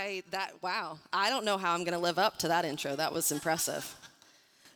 I that wow. I don't know how I'm going to live up to that intro. That was impressive.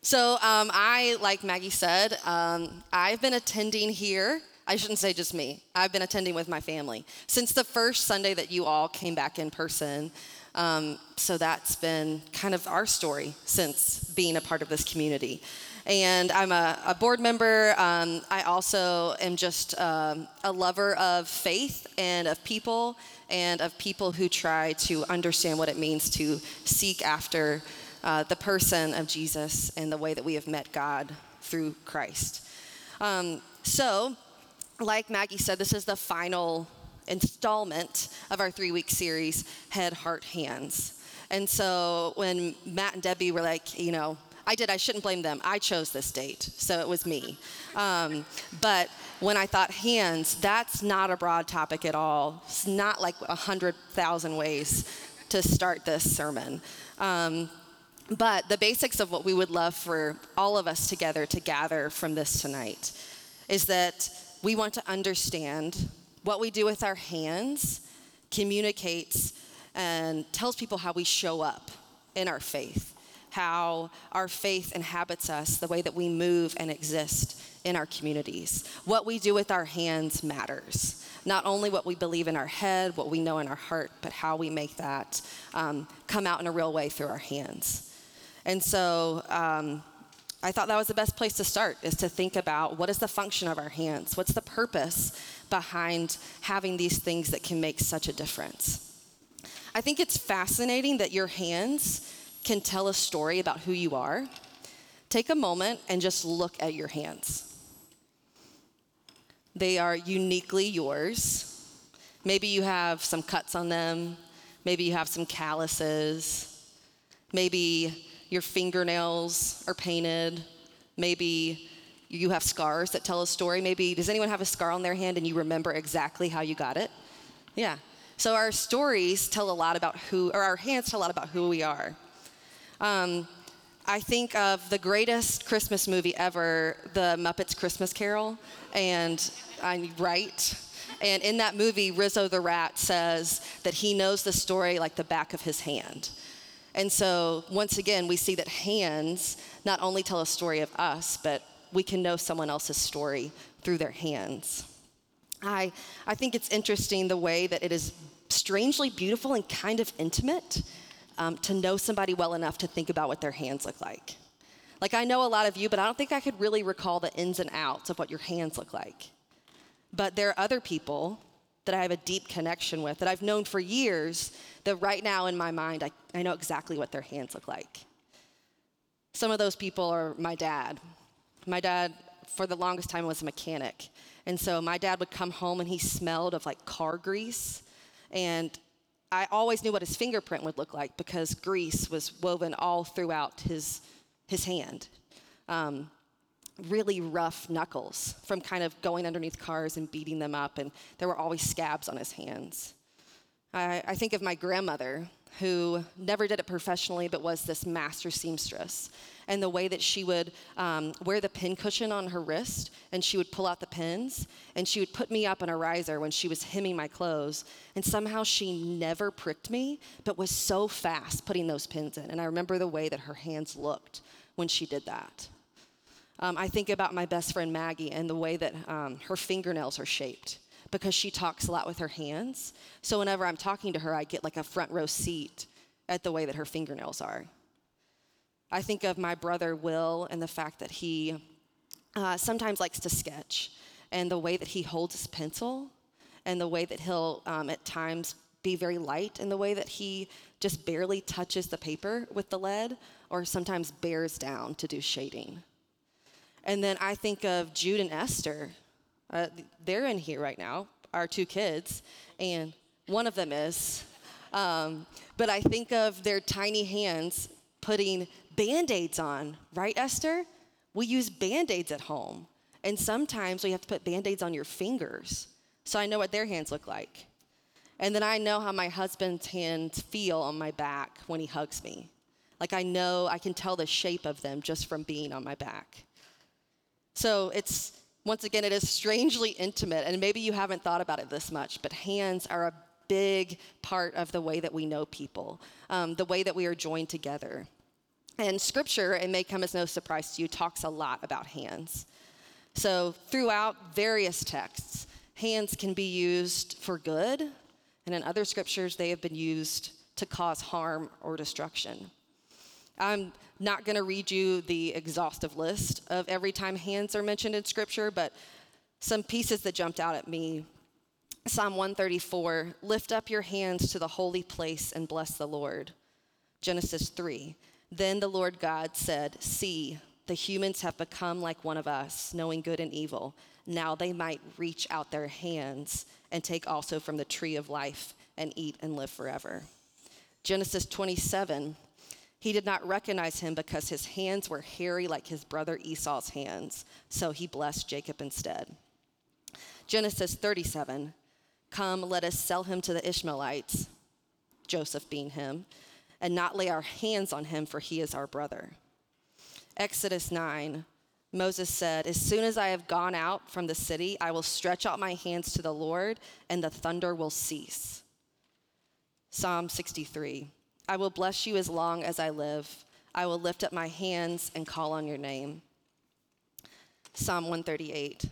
So um, I, like Maggie said, um, I've been attending here. I shouldn't say just me. I've been attending with my family since the first Sunday that you all came back in person. Um, so that's been kind of our story since being a part of this community. And I'm a, a board member. Um, I also am just um, a lover of faith and of people and of people who try to understand what it means to seek after uh, the person of Jesus and the way that we have met God through Christ. Um, so, like Maggie said, this is the final installment of our three week series, Head, Heart, Hands. And so, when Matt and Debbie were like, you know, I did, I shouldn't blame them. I chose this date, so it was me. Um, but when I thought hands, that's not a broad topic at all. It's not like a 100,000 ways to start this sermon. Um, but the basics of what we would love for all of us together to gather from this tonight is that we want to understand what we do with our hands communicates and tells people how we show up in our faith, how our faith inhabits us, the way that we move and exist in our communities. What we do with our hands matters. Not only what we believe in our head, what we know in our heart, but how we make that um, come out in a real way through our hands. And so um, I thought that was the best place to start is to think about what is the function of our hands? What's the purpose behind having these things that can make such a difference? I think it's fascinating that your hands can tell a story about who you are. Take a moment and just look at your hands. They are uniquely yours. Maybe you have some cuts on them. Maybe you have some calluses. Maybe your fingernails are painted. Maybe you have scars that tell a story. Maybe, does anyone have a scar on their hand and you remember exactly how you got it? Yeah. So our stories tell a lot about who, or our hands tell a lot about who we are. Um, I think of the greatest Christmas movie ever, The Muppets Christmas Carol, and I'm right. And in that movie, Rizzo the Rat says that he knows the story like the back of his hand. And so, once again, we see that hands not only tell a story of us, but we can know someone else's story through their hands. I, I think it's interesting the way that it is strangely beautiful and kind of intimate um, to know somebody well enough to think about what their hands look like. Like, I know a lot of you, but I don't think I could really recall the ins and outs of what your hands look like. But there are other people that I have a deep connection with that I've known for years that right now in my mind, I, I know exactly what their hands look like. Some of those people are my dad. My dad, for the longest time, was a mechanic. And so my dad would come home and he smelled of like car grease. And I always knew what his fingerprint would look like because grease was woven all throughout his, his hand. Um, really rough knuckles from kind of going underneath cars and beating them up, and there were always scabs on his hands. I, I think of my grandmother, who never did it professionally but was this master seamstress. And the way that she would um, wear the pin cushion on her wrist and she would pull out the pins and she would put me up on a riser when she was hemming my clothes. And somehow she never pricked me but was so fast putting those pins in. And I remember the way that her hands looked when she did that. Um, I think about my best friend Maggie and the way that um, her fingernails are shaped because she talks a lot with her hands. So whenever I'm talking to her, I get like a front row seat at the way that her fingernails are. I think of my brother Will and the fact that he uh, sometimes likes to sketch and the way that he holds his pencil and the way that he'll um, at times be very light in the way that he just barely touches the paper with the lead or sometimes bears down to do shading. And then I think of Jude and Esther. Uh, they're in here right now, our two kids, and one of them is. Um, but I think of their tiny hands putting band aids on, right, Esther? We use band aids at home. And sometimes we have to put band aids on your fingers. So I know what their hands look like. And then I know how my husband's hands feel on my back when he hugs me. Like I know, I can tell the shape of them just from being on my back. So it's, once again, it is strangely intimate, and maybe you haven't thought about it this much, but hands are a big part of the way that we know people, um, the way that we are joined together. And scripture, it may come as no surprise to you, talks a lot about hands. So, throughout various texts, hands can be used for good, and in other scriptures, they have been used to cause harm or destruction. I'm not going to read you the exhaustive list of every time hands are mentioned in scripture, but some pieces that jumped out at me. Psalm 134 Lift up your hands to the holy place and bless the Lord. Genesis 3 Then the Lord God said, See, the humans have become like one of us, knowing good and evil. Now they might reach out their hands and take also from the tree of life and eat and live forever. Genesis 27 he did not recognize him because his hands were hairy like his brother Esau's hands, so he blessed Jacob instead. Genesis 37 Come, let us sell him to the Ishmaelites, Joseph being him, and not lay our hands on him, for he is our brother. Exodus 9 Moses said, As soon as I have gone out from the city, I will stretch out my hands to the Lord, and the thunder will cease. Psalm 63 I will bless you as long as I live. I will lift up my hands and call on your name. Psalm 138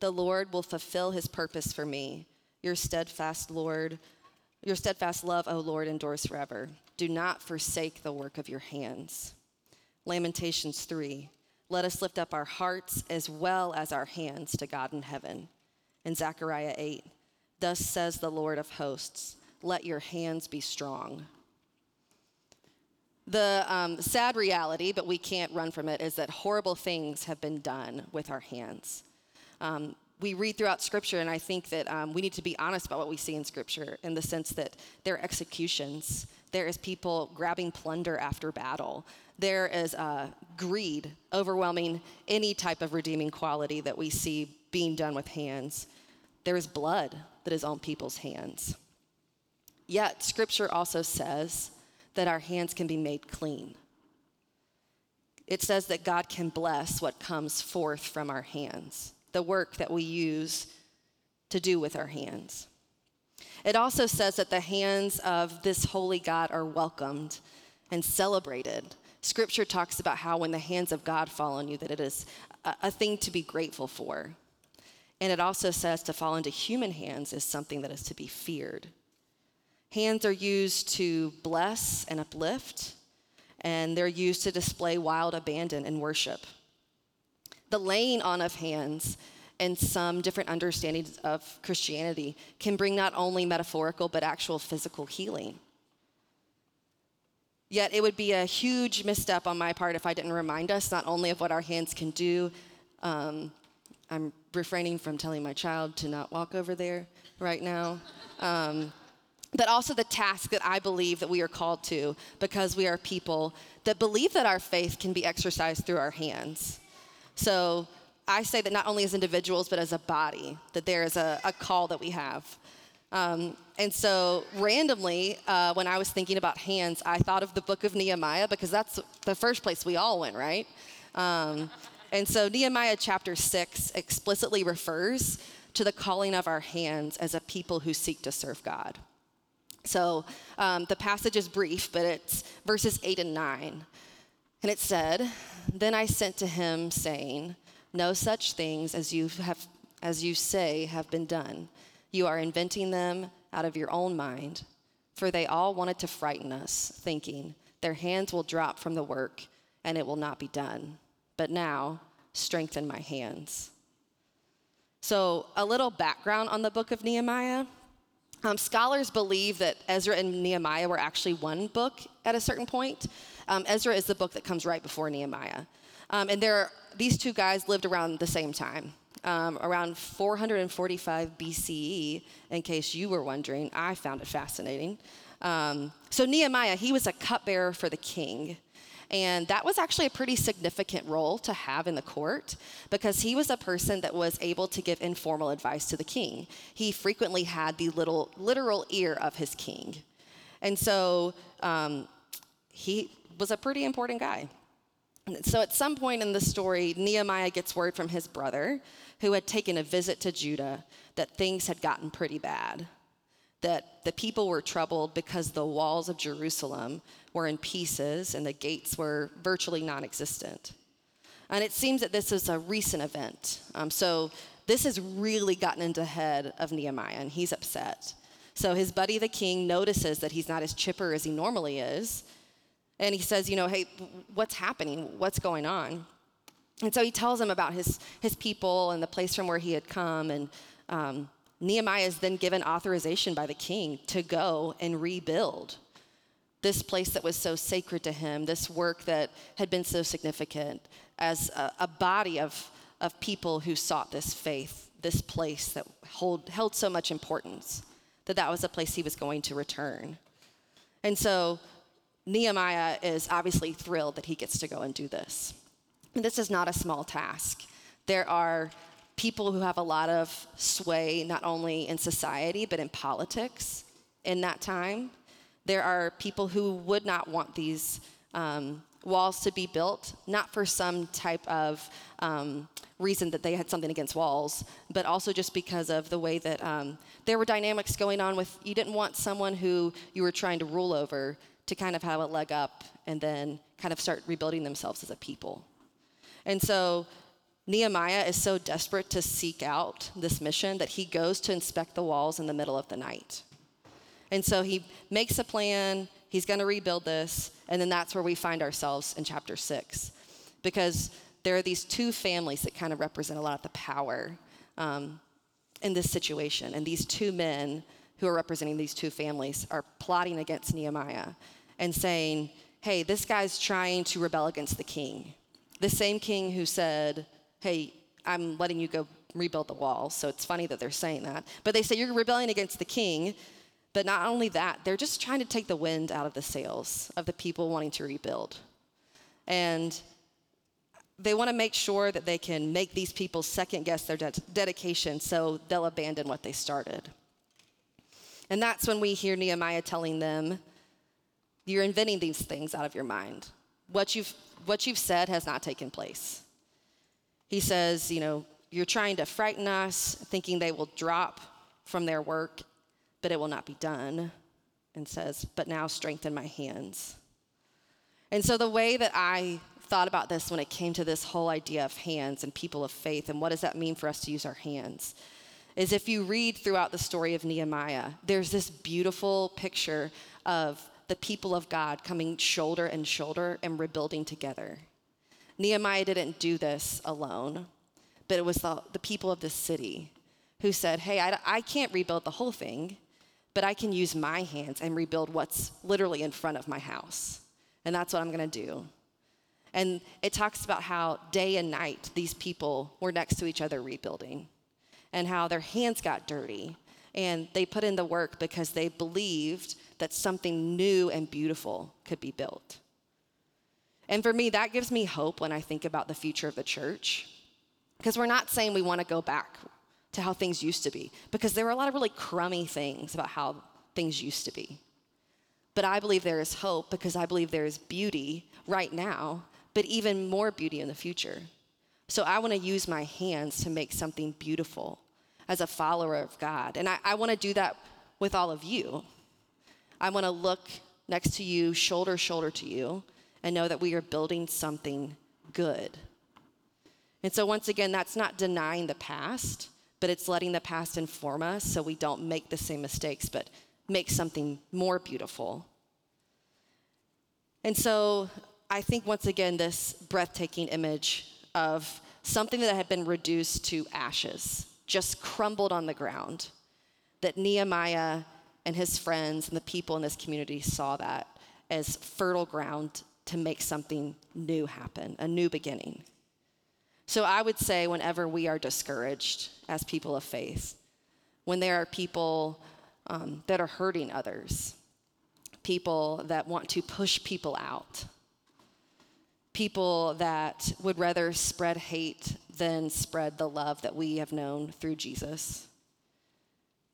The Lord will fulfill his purpose for me. Your steadfast Lord, your steadfast love, O Lord, endures forever. Do not forsake the work of your hands. Lamentations 3 Let us lift up our hearts as well as our hands to God in heaven. And Zechariah 8 Thus says the Lord of hosts, let your hands be strong. The um, sad reality, but we can't run from it, is that horrible things have been done with our hands. Um, we read throughout Scripture, and I think that um, we need to be honest about what we see in Scripture in the sense that there are executions, there is people grabbing plunder after battle, there is uh, greed overwhelming any type of redeeming quality that we see being done with hands. There is blood that is on people's hands. Yet, Scripture also says that our hands can be made clean. It says that God can bless what comes forth from our hands, the work that we use to do with our hands. It also says that the hands of this holy God are welcomed and celebrated. Scripture talks about how when the hands of God fall on you, that it is a, a thing to be grateful for. And it also says to fall into human hands is something that is to be feared. Hands are used to bless and uplift, and they're used to display wild abandon in worship. The laying on of hands and some different understandings of Christianity can bring not only metaphorical but actual physical healing. Yet it would be a huge misstep on my part if I didn't remind us not only of what our hands can do. Um, I'm refraining from telling my child to not walk over there right now. Um, but also the task that I believe that we are called to because we are people that believe that our faith can be exercised through our hands. So I say that not only as individuals, but as a body, that there is a, a call that we have. Um, and so, randomly, uh, when I was thinking about hands, I thought of the book of Nehemiah because that's the first place we all went, right? Um, and so, Nehemiah chapter 6 explicitly refers to the calling of our hands as a people who seek to serve God. So um, the passage is brief, but it's verses 8 and 9. And it said, Then I sent to him, saying, No such things as you, have, as you say have been done. You are inventing them out of your own mind. For they all wanted to frighten us, thinking, Their hands will drop from the work, and it will not be done. But now, strengthen my hands. So, a little background on the book of Nehemiah. Um, scholars believe that Ezra and Nehemiah were actually one book at a certain point. Um, Ezra is the book that comes right before Nehemiah. Um, and these two guys lived around the same time, um, around 445 BCE, in case you were wondering. I found it fascinating. Um, so, Nehemiah, he was a cupbearer for the king. And that was actually a pretty significant role to have in the court because he was a person that was able to give informal advice to the king. He frequently had the little literal ear of his king. And so um, he was a pretty important guy. So at some point in the story, Nehemiah gets word from his brother, who had taken a visit to Judah, that things had gotten pretty bad. that the people were troubled because the walls of Jerusalem were in pieces and the gates were virtually non existent. And it seems that this is a recent event. Um, so this has really gotten into the head of Nehemiah, and he's upset. So his buddy, the king, notices that he's not as chipper as he normally is. And he says, You know, hey, what's happening? What's going on? And so he tells him about his, his people and the place from where he had come. And um, Nehemiah is then given authorization by the king to go and rebuild this place that was so sacred to him, this work that had been so significant as a, a body of, of people who sought this faith, this place that hold, held so much importance, that that was a place he was going to return. And so Nehemiah is obviously thrilled that he gets to go and do this. And this is not a small task. There are people who have a lot of sway, not only in society, but in politics in that time. There are people who would not want these um, walls to be built, not for some type of um, reason that they had something against walls, but also just because of the way that um, there were dynamics going on with you didn't want someone who you were trying to rule over to kind of have a leg up and then kind of start rebuilding themselves as a people. And so Nehemiah is so desperate to seek out this mission that he goes to inspect the walls in the middle of the night. And so he makes a plan, he's going to rebuild this, and then that's where we find ourselves in chapter six. Because there are these two families that kind of represent a lot of the power um, in this situation. And these two men who are representing these two families are plotting against Nehemiah and saying, hey, this guy's trying to rebel against the king. The same king who said, hey, I'm letting you go rebuild the wall. So it's funny that they're saying that. But they say, you're rebelling against the king. But not only that, they're just trying to take the wind out of the sails of the people wanting to rebuild. And they want to make sure that they can make these people second guess their de- dedication so they'll abandon what they started. And that's when we hear Nehemiah telling them, You're inventing these things out of your mind. What you've, what you've said has not taken place. He says, You know, you're trying to frighten us, thinking they will drop from their work but it will not be done. And says, But now strengthen my hands. And so, the way that I thought about this when it came to this whole idea of hands and people of faith, and what does that mean for us to use our hands, is if you read throughout the story of Nehemiah, there's this beautiful picture of the people of God coming shoulder and shoulder and rebuilding together. Nehemiah didn't do this alone, but it was the, the people of the city who said, Hey, I, I can't rebuild the whole thing, but I can use my hands and rebuild what's literally in front of my house. And that's what I'm gonna do. And it talks about how day and night these people were next to each other rebuilding and how their hands got dirty. And they put in the work because they believed that something new and beautiful could be built. And for me, that gives me hope when I think about the future of the church. Because we're not saying we want to go back to how things used to be because there were a lot of really crummy things about how things used to be. But I believe there is hope because I believe there is beauty right now, but even more beauty in the future. So I want to use my hands to make something beautiful as a follower of God. And I, I want to do that with all of you. I want to look next to you, shoulder shoulder to you, and know that we are building something good. And so, once again, that's not denying the past, but it's letting the past inform us so we don't make the same mistakes, but make something more beautiful. And so I think once again, this breathtaking image of something that had been reduced to ashes, just crumbled on the ground, that Nehemiah and his friends and the people in this community saw that as fertile ground to make something new happen, a new beginning. So I would say, whenever we are discouraged as people of faith, when there are people um, that are hurting others, people that want to push people out, people that would rather spread hate than spread the love that we have known through Jesus,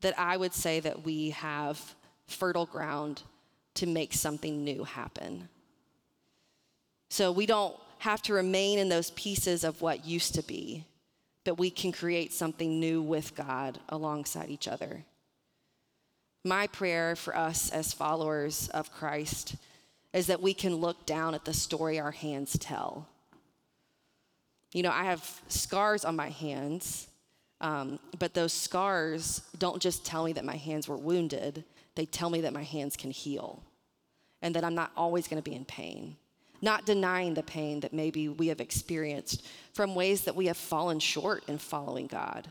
that I would say that we have fertile ground to make something new happen. So we don't have to remain in those pieces of what used to be, but we can create something new with God alongside each other. My prayer for us as followers of Christ is that we can look down at the story our hands tell. You know, I have scars on my hands, um, but those scars don't just tell me that my hands were wounded, they tell me that my hands can heal and that I'm not always going to be in pain. Not denying the pain that maybe we have experienced from ways that we have fallen short in following God.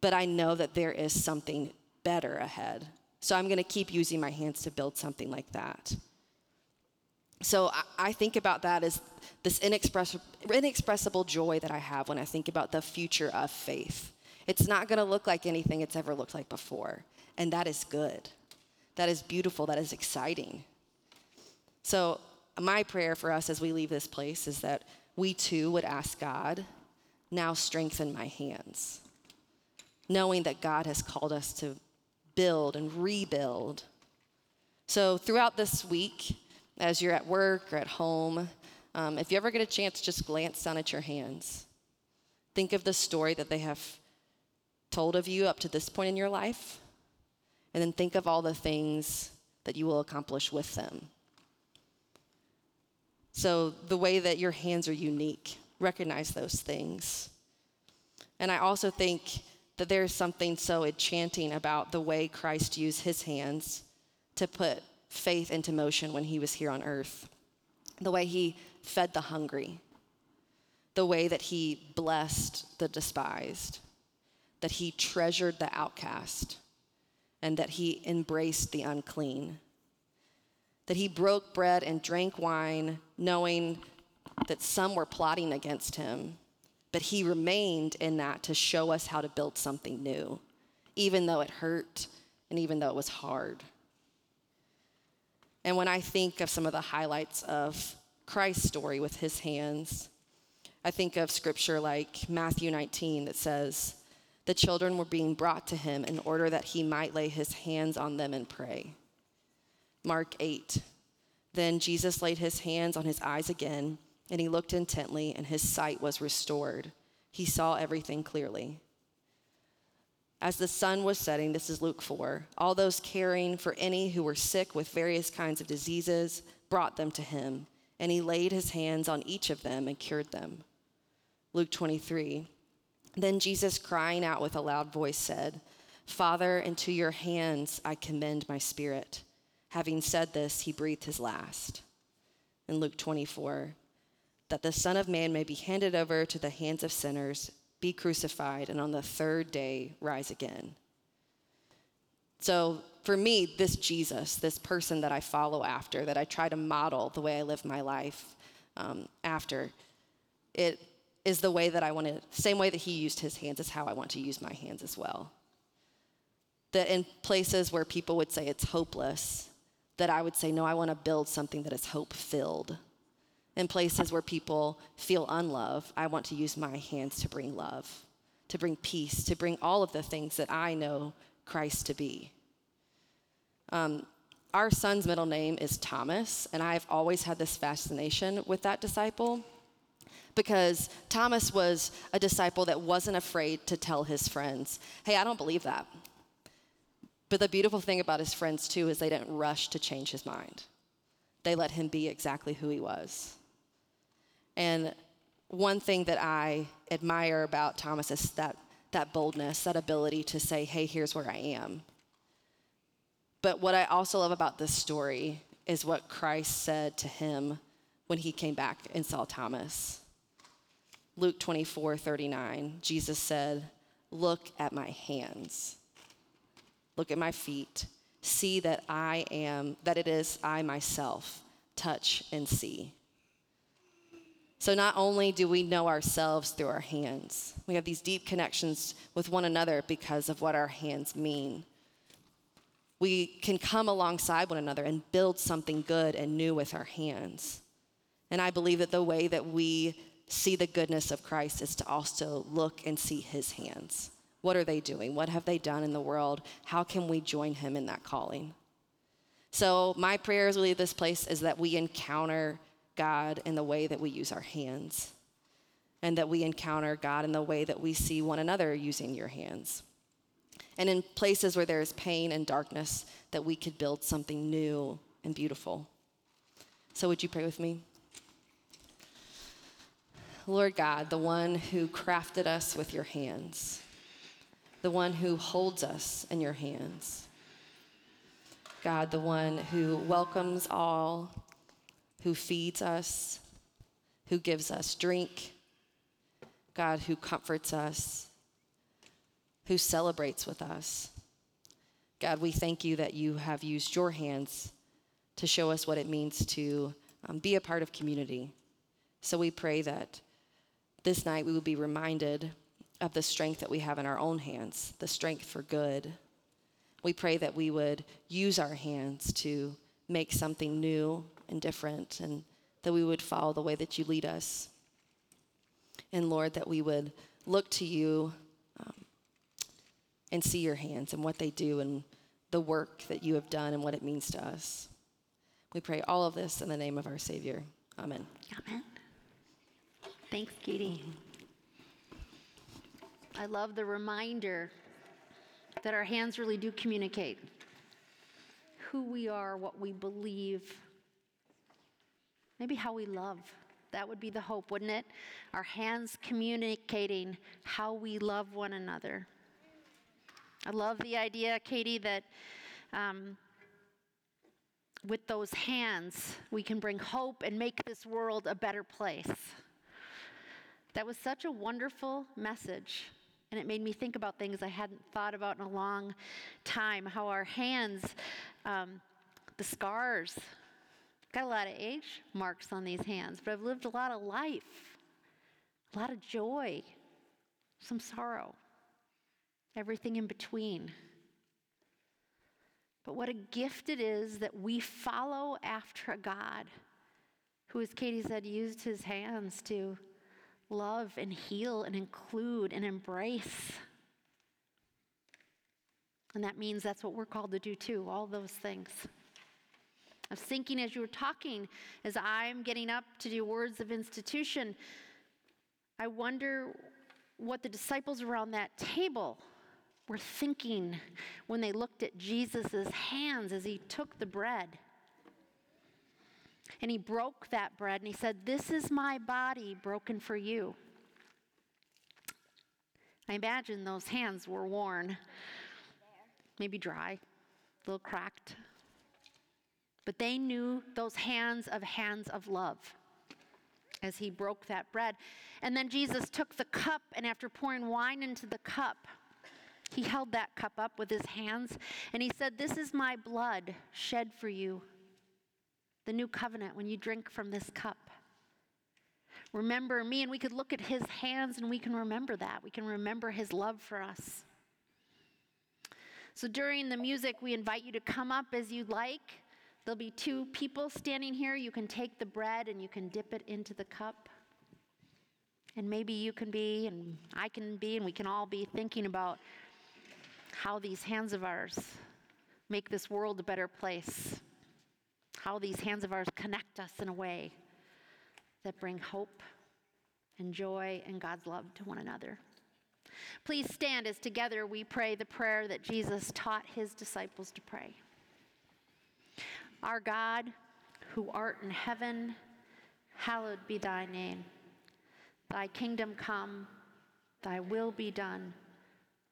But I know that there is something better ahead. So I'm going to keep using my hands to build something like that. So I, think about that as this inexpressible, inexpressible joy that I have when I think about the future of faith. It's not going to look like anything it's ever looked like before. And that is good. That is beautiful. That is exciting. So, my prayer for us as we leave this place is that we too would ask God, now strengthen my hands, knowing that God has called us to build and rebuild. So, throughout this week, as you're at work or at home, um, if you ever get a chance, just glance down at your hands. Think of the story that they have told of you up to this point in your life, and then think of all the things that you will accomplish with them. So, the way that your hands are unique, recognize those things. And I also think that there's something so enchanting about the way Christ used his hands to put faith into motion when he was here on earth. The way he fed the hungry, the way that he blessed the despised, that he treasured the outcast, and that he embraced the unclean. That he broke bread and drank wine, knowing that some were plotting against him, but he remained in that to show us how to build something new, even though it hurt and even though it was hard. And when I think of some of the highlights of Christ's story with his hands, I think of scripture like Matthew 19 that says, The children were being brought to him in order that he might lay his hands on them and pray. Mark 8, Then Jesus laid his hands on his eyes again, and he looked intently, and his sight was restored. He saw everything clearly. As the sun was setting, this is Luke 4, all those caring for any who were sick with various kinds of diseases brought them to him, and he laid his hands on each of them and cured them. Luke 23, then Jesus, crying out with a loud voice, said, Father, into your hands I commend my spirit. Having said this, he breathed his last. In Luke 24, that the Son of Man may be handed over to the hands of sinners be crucified, and on the third day rise again. So, for me, this Jesus, this person that I follow after, that I try to model the way I live my life um, after, it is the way that I want to, same way that he used his hands is how I want to use my hands as well. That in places where people would say it's hopeless, that I would say, no, I want to build something that is hope filled in places where people feel unloved, I want to use my hands to bring love, to bring peace, to bring all of the things that I know Christ to be. Um, our son's middle name is Thomas, and I've always had this fascination with that disciple because Thomas was a disciple that wasn't afraid to tell his friends, hey, I don't believe that. But the beautiful thing about his friends, too, is they didn't rush to change his mind. They let him be exactly who he was. And one thing that I admire about Thomas is that, that boldness, that ability to say, hey, here's where I am. But what I also love about this story is what Christ said to him when he came back and saw Thomas. Luke 24, 39, Jesus said, Look at my hands, look at my feet, see that I am, that it is I myself, touch and see. So not only do we know ourselves through our hands, we have these deep connections with one another because of what our hands mean. We can come alongside one another and build something good and new with our hands. And I believe that the way that we see the goodness of Christ is to also look and see his hands. What are they doing? What have they done in the world? How can we join him in that calling? So, my prayer as we leave this place is that we encounter God in the way that we use our hands, and that we encounter God in the way that we see one another using your hands. And in places where there is pain and darkness, that we could build something new and beautiful. So, would you pray with me? Lord God, the one who crafted us with your hands, the one who holds us in your hands. God, the one who welcomes all, who feeds us, who gives us drink. God, who comforts us, who celebrates with us. God, we thank you that you have used your hands to show us what it means to um, be a part of community. So we pray that this night we will be reminded of the strength that we have in our own hands, the strength for good. We pray that we would use our hands to make something new and different, and that we would follow the way that you lead us. And Lord, that we would look to you um, and see your hands and what they do and the work that you have done and what it means to us. We pray all of this in the name of our Savior. Amen. Amen. Thanks, Katie. I love the reminder that our hands really do communicate who we are, what we believe, maybe how we love. That would be the hope, wouldn't it? Our hands communicating how we love one another. I love the idea, Katie, that um, with those hands, we can bring hope and make this world a better place. That was such a wonderful message. And it made me think about things I hadn't thought about in a long time. How our hands, um, the scars, got a lot of age marks on these hands, but I've lived a lot of life, a lot of joy, some sorrow, everything in between. But what a gift it is that we follow after a God who, as Katie said, used his hands to love and heal and include and embrace. And that means that's what we're called to do too, all those things. I was thinking as you were talking, as I'm getting up to do words of institution, I wonder what the disciples around that table were thinking when they looked at Jesus' hands as he took the bread. And he broke that bread and he said, This is my body broken for you. I imagine those hands were worn, maybe dry, a little cracked. But they knew those hands of hands of love as he broke that bread. And then Jesus took the cup, and after pouring wine into the cup, he held that cup up with his hands and he said, This is my blood shed for you the new covenant when you drink from this cup. Remember me, and we could look at his hands and we can remember that. We can remember his love for us. So during the music, we invite you to come up as you'd like. There'll be two people standing here. You can take the bread and you can dip it into the cup. And maybe you can be, and I can be, and we can all be thinking about how these hands of ours make this world a better place how these hands of ours connect us in a way that bring hope and joy and God's love to one another. Please stand as together we pray the prayer that Jesus taught his disciples to pray. Our God, who art in heaven, hallowed be thy name. Thy kingdom come, thy will be done,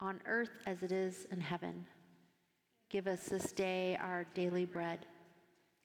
on earth as it is in heaven. Give us this day our daily bread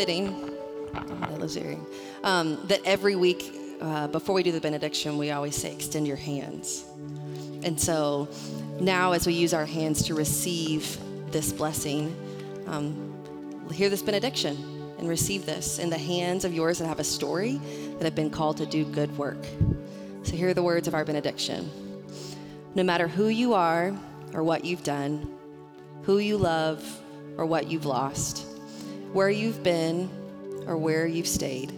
Fitting um, that every week uh, before we do the benediction, we always say, extend your hands. And so now, as we use our hands to receive this blessing, um, hear this benediction and receive this in the hands of yours that have a story that have been called to do good work. So, here are the words of our benediction. No matter who you are or what you've done, who you love or what you've lost, where you've been or where you've stayed,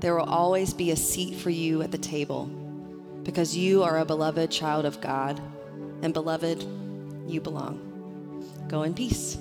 there will always be a seat for you at the table because you are a beloved child of God, and beloved, you belong. Go in peace.